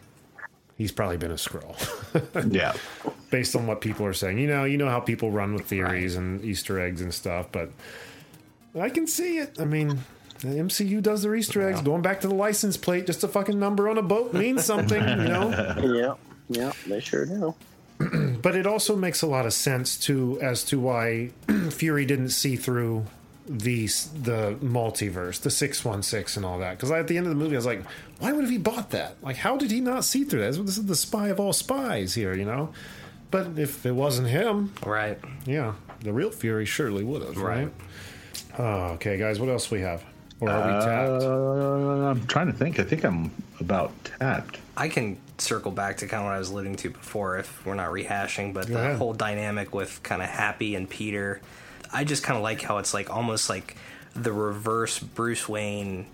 Speaker 2: he's probably been a Skrull.
Speaker 4: Yeah.
Speaker 2: based on what people are saying. You know, you know how people run with theories and Easter eggs and stuff, but I can see it. I mean, the MCU does their Easter eggs. Going back to the license plate, just a fucking number on a boat means something, you know.
Speaker 6: Yeah, yeah, they sure do.
Speaker 2: But it also makes a lot of sense to as to why Fury didn't see through the the multiverse, the six one six, and all that. Because at the end of the movie, I was like, why would have he bought that? Like, how did he not see through that? This is the spy of all spies here, you know. But if it wasn't him,
Speaker 5: Right.
Speaker 2: yeah, the real Fury surely would have, right?
Speaker 5: Right.
Speaker 2: Oh, okay, guys, what else we have? Or are we tapped?
Speaker 4: Uh, I'm trying to think. I think I'm about tapped.
Speaker 5: I can circle back to kind of what I was alluding to before if we're not rehashing, but the whole dynamic with kind of Happy and Peter. I just kind of like how it's like almost like the reverse Bruce Wayne,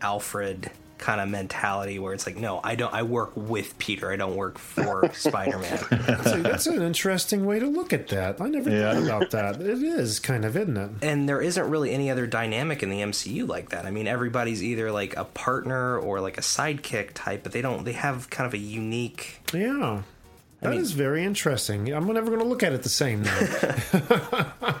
Speaker 5: Alfred kind of mentality where it's like, no, I don't, I work with Peter, I don't work for Spider Man.
Speaker 2: That's, that's an interesting way to look at that. I never
Speaker 4: Yeah.
Speaker 2: thought about that. It is kind of, isn't it?
Speaker 5: and there isn't really any other dynamic in the MCU like that. I mean, everybody's either like a partner or like a sidekick type, but they don't, they have kind of a unique.
Speaker 2: Yeah. that is
Speaker 5: mean-
Speaker 2: very interesting. I'm never going to look at it the same now.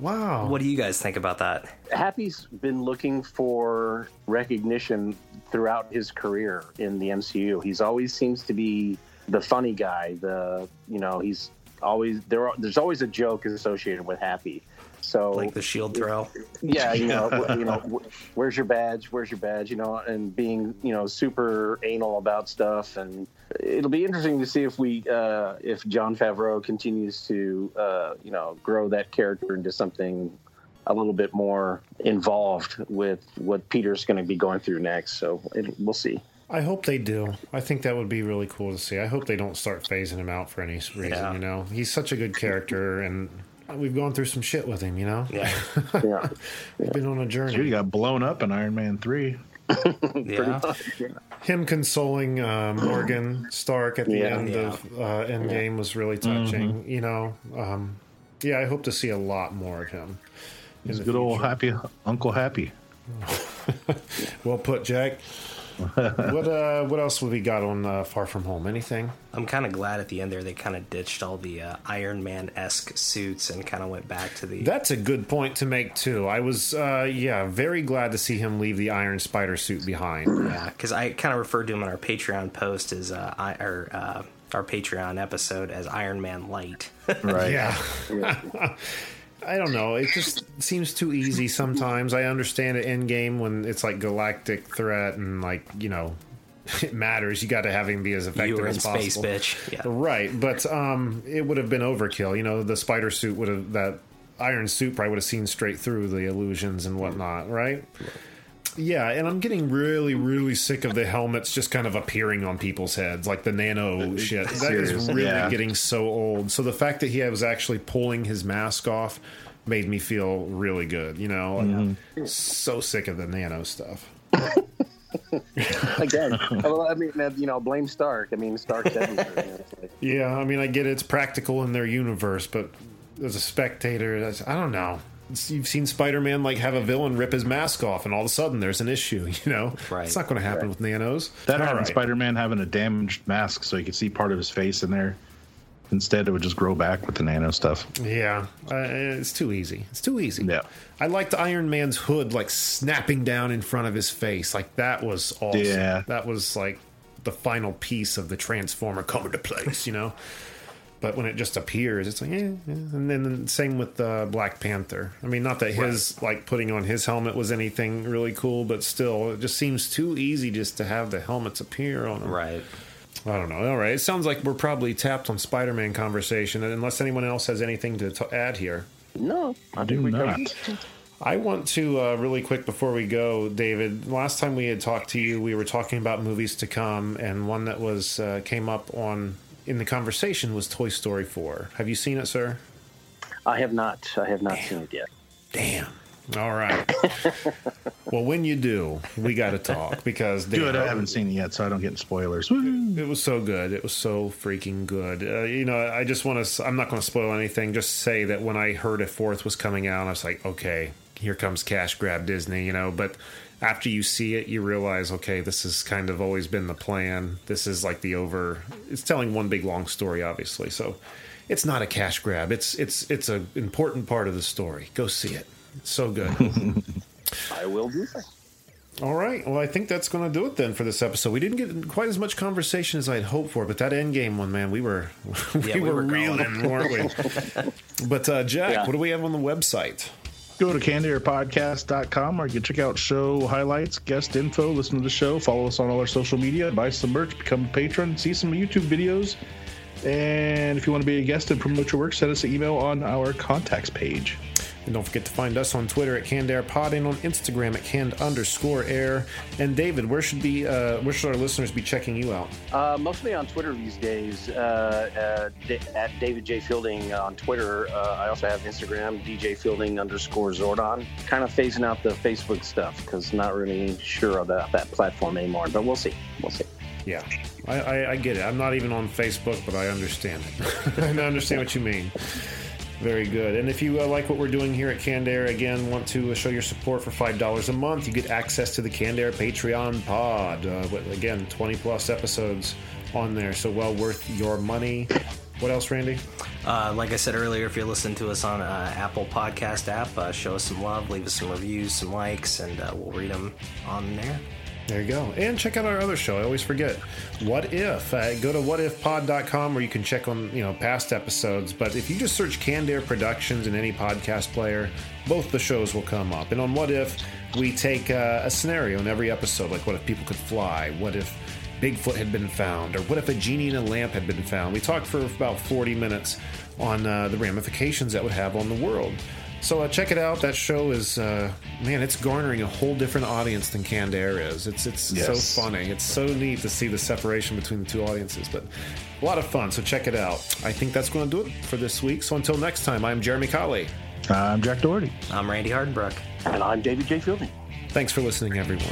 Speaker 2: wow.
Speaker 5: What do you guys think about that?
Speaker 6: Happy's been looking for recognition throughout his career in the MCU. He's always seems to be the funny guy. The you know he's always there. Are, there's always a joke associated with Happy. So
Speaker 5: Like the shield throw?
Speaker 6: yeah, you know, you know, where's your badge? Where's your badge? You know, and being you know super anal about stuff, and it'll be interesting to see if we uh, if Jon Favreau continues to uh, you know grow that character into something a little bit more involved with what Peter's going to be going through next. So it, we'll see.
Speaker 2: I hope they do. I think that would be really cool to see. I hope they don't start phasing him out for any reason,
Speaker 5: Yeah.
Speaker 2: you know? He's such a good character, and we've gone through some shit with him, you know?
Speaker 5: Yeah.
Speaker 6: Yeah,
Speaker 2: We've been on a journey.
Speaker 4: Dude, he got blown up in Iron Man 3.
Speaker 5: Yeah.
Speaker 2: him consoling uh, Morgan Stark at the
Speaker 6: Yeah.
Speaker 2: end
Speaker 5: Yeah.
Speaker 2: of uh, Endgame was really touching. You know, um, yeah, I hope to see a lot more of him. in
Speaker 4: He's
Speaker 2: the
Speaker 4: good old happy Uncle Happy.
Speaker 2: Well put, Jack. what uh, what else have we got on uh, Far From Home? Anything?
Speaker 5: I'm kind of glad at the end there they kind of ditched all the uh, Iron Man esque suits and kind of went back to the.
Speaker 2: That's a good point to make too. I was, uh, yeah, very glad to see him leave the Iron Spider suit behind.
Speaker 5: yeah, because I kind of referred to him in our Patreon post as uh, I, or uh, our Patreon episode as Iron Man Light.
Speaker 4: Right.
Speaker 2: Yeah. I don't know. It just seems too easy sometimes. I understand it Endgame when it's like galactic threat and like you know it matters. You got to have him be as effective
Speaker 5: you were in
Speaker 2: as
Speaker 5: space,
Speaker 2: possible.
Speaker 5: bitch. Yeah.
Speaker 2: Right, but um, it would have been overkill. You know, the spider suit would have that iron suit probably would have seen straight through the illusions and whatnot. Right. Yeah, and I'm getting really, really sick of the helmets just kind of appearing on people's heads, like the nano shit. That is really
Speaker 4: yeah.
Speaker 2: getting so old. So the fact that he was actually pulling his mask off made me feel really good. You know,
Speaker 4: Mm-hmm.
Speaker 2: so sick of the nano stuff.
Speaker 6: again. well, I mean, you know, blame Stark. I mean, Stark's everywhere. you know, like-
Speaker 2: Yeah, I mean, I get it's practical in their universe, but as a spectator, that's, I don't know. It's- You've seen Spider-Man like have a villain rip his mask off, and all of a sudden there's an issue. You know,
Speaker 5: Right.
Speaker 2: It's not going to happen with nanos.
Speaker 4: That
Speaker 2: All
Speaker 4: happened
Speaker 2: right.
Speaker 4: Spider Man having a damaged mask so you could see part of his face in there. Instead, it would just grow back with the nano stuff.
Speaker 2: Yeah, uh, it's too easy. It's too easy.
Speaker 4: Yeah.
Speaker 2: I liked Iron Man's hood like snapping down in front of his face. Like that was awesome.
Speaker 4: Yeah.
Speaker 2: That was like the final piece of the transformer coming to place. You know. But when it just appears, it's like, eh, eh. and then same with uh, Black Panther. I mean, not that his like putting on his helmet was anything really cool, but still, it just seems too easy just to have the helmets appear on him.
Speaker 5: Right.
Speaker 2: I don't know. All right. It sounds like we're probably tapped on Spider Man conversation, unless anyone else has anything to t- add here.
Speaker 6: No, I
Speaker 4: Do
Speaker 6: we
Speaker 4: not.
Speaker 6: covered.
Speaker 2: I want to uh, really quick before we go, David. Last time we had talked to you, we were talking about movies to come, and one that was uh, came up on in the conversation was Toy Story Four. Have you seen it, sir?
Speaker 6: I have not. I have not seen it yet.
Speaker 2: Damn. All right. well, when you do, we got to talk because
Speaker 4: Good.
Speaker 2: damn,
Speaker 4: I haven't seen it yet, so I don't get spoilers. Woo.
Speaker 2: It was so good. It was so freaking good. Uh, you know, I just want to. I'm not going to spoil anything. Just say that when I heard a fourth was coming out, I was like, okay, here comes cash grab Disney. You know, but after you see it, you realize, okay, this has kind of always been the plan. This is like the over. It's telling one big long story, obviously. So it's not a cash grab. It's it's it's an important part of the story. Go see it. It's so good.
Speaker 6: I will do so.
Speaker 2: All right. Well, I think that's going to do it then for this episode. We didn't get quite as much conversation as I'd hoped for, but that Endgame one, man, we were we,
Speaker 5: Yeah, we
Speaker 2: were,
Speaker 5: were
Speaker 2: reeling, weren't we? but uh, Jack,
Speaker 6: Yeah.
Speaker 2: what do we have on the website?
Speaker 4: Go to cannedairpodcast.com or you can check out show highlights, guest info, listen to the show, follow us on all our social media, buy some merch, become a patron, see some YouTube videos. And if you want to be a guest and promote your work, send us an email on our contacts page.
Speaker 2: And don't forget to find us on Twitter at CannedAirPod and on Instagram at canned underscore air. And David, where should be uh, where should our listeners be checking you out?
Speaker 6: Uh, mostly on Twitter these days, uh, uh, at David J. Fielding on Twitter. Uh, I also have Instagram, DJ Fielding underscore Zordon. Kind of phasing out the Facebook stuff because not really sure about that platform anymore, but we'll see. We'll see.
Speaker 2: Yeah, I, I, I get it. I'm not even on Facebook, but I understand it. I understand what you mean. Very good. And if you uh, like what we're doing here at Canned Air, again, want to uh, show your support for $5 a month, you get access to the Canned Air Patreon pod. Uh, again, 20 plus episodes on there, so well worth your money. What else, Randy?
Speaker 5: Uh, like I said earlier, if you're listening to us on uh, Apple Podcast app, uh, show us some love, leave us some reviews, some likes, and uh, we'll read them on there.
Speaker 2: There you go. And check out our other show. I always forget. What If? Uh, go to whatifpod.com where you can check on, you know, past episodes. But if you just search Canned Air Productions in any podcast player, both the shows will come up. And on What If, we take uh, a scenario in every episode. Like, what if people could fly? What if Bigfoot had been found? Or what if a genie in a lamp had been found? We talked for about 40 minutes on uh, the ramifications that would have on the world. So uh, check it out. That show is uh, man, it's garnering a whole different audience than Canned Air is. It's it's
Speaker 4: Yes.
Speaker 2: so funny. It's so neat to see the separation between the two audiences, but a lot of fun. So check it out. I think that's going to do it for this week. So until next time, I'm Jeremy Colley.
Speaker 4: I'm Jack Doherty.
Speaker 5: I'm Randy Hardenbrook.
Speaker 6: And I'm David J. Fielding.
Speaker 2: Thanks for listening, everyone.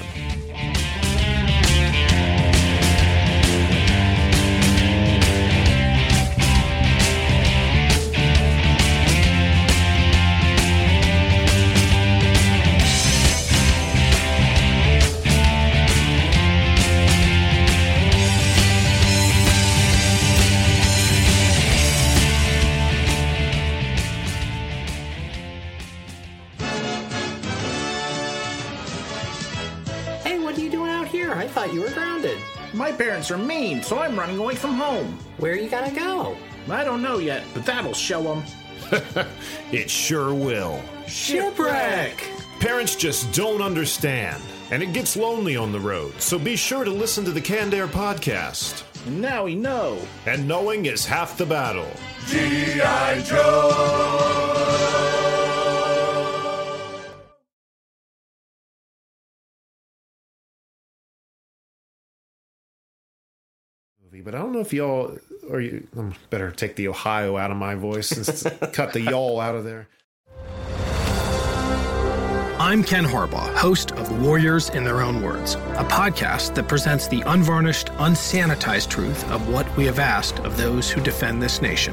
Speaker 7: Here? I thought you were grounded.
Speaker 8: My parents are mean, so I'm running away from home.
Speaker 7: Where you gotta go?
Speaker 8: I don't know yet, but that'll show them.
Speaker 9: It sure will.
Speaker 7: Shipwreck!
Speaker 9: Parents just don't understand, and it gets lonely on the road, so be sure to listen to the Canned Air podcast.
Speaker 8: And now we know.
Speaker 9: And knowing is half the battle.
Speaker 2: Movie, but I don't know if y'all or you um, better take the Ohio out of my voice and cut the y'all out of there.
Speaker 10: I'm Ken Harbaugh, host of Warriors in Their Own Words, a podcast that presents the unvarnished, unsanitized truth of what we have asked of those who defend this nation.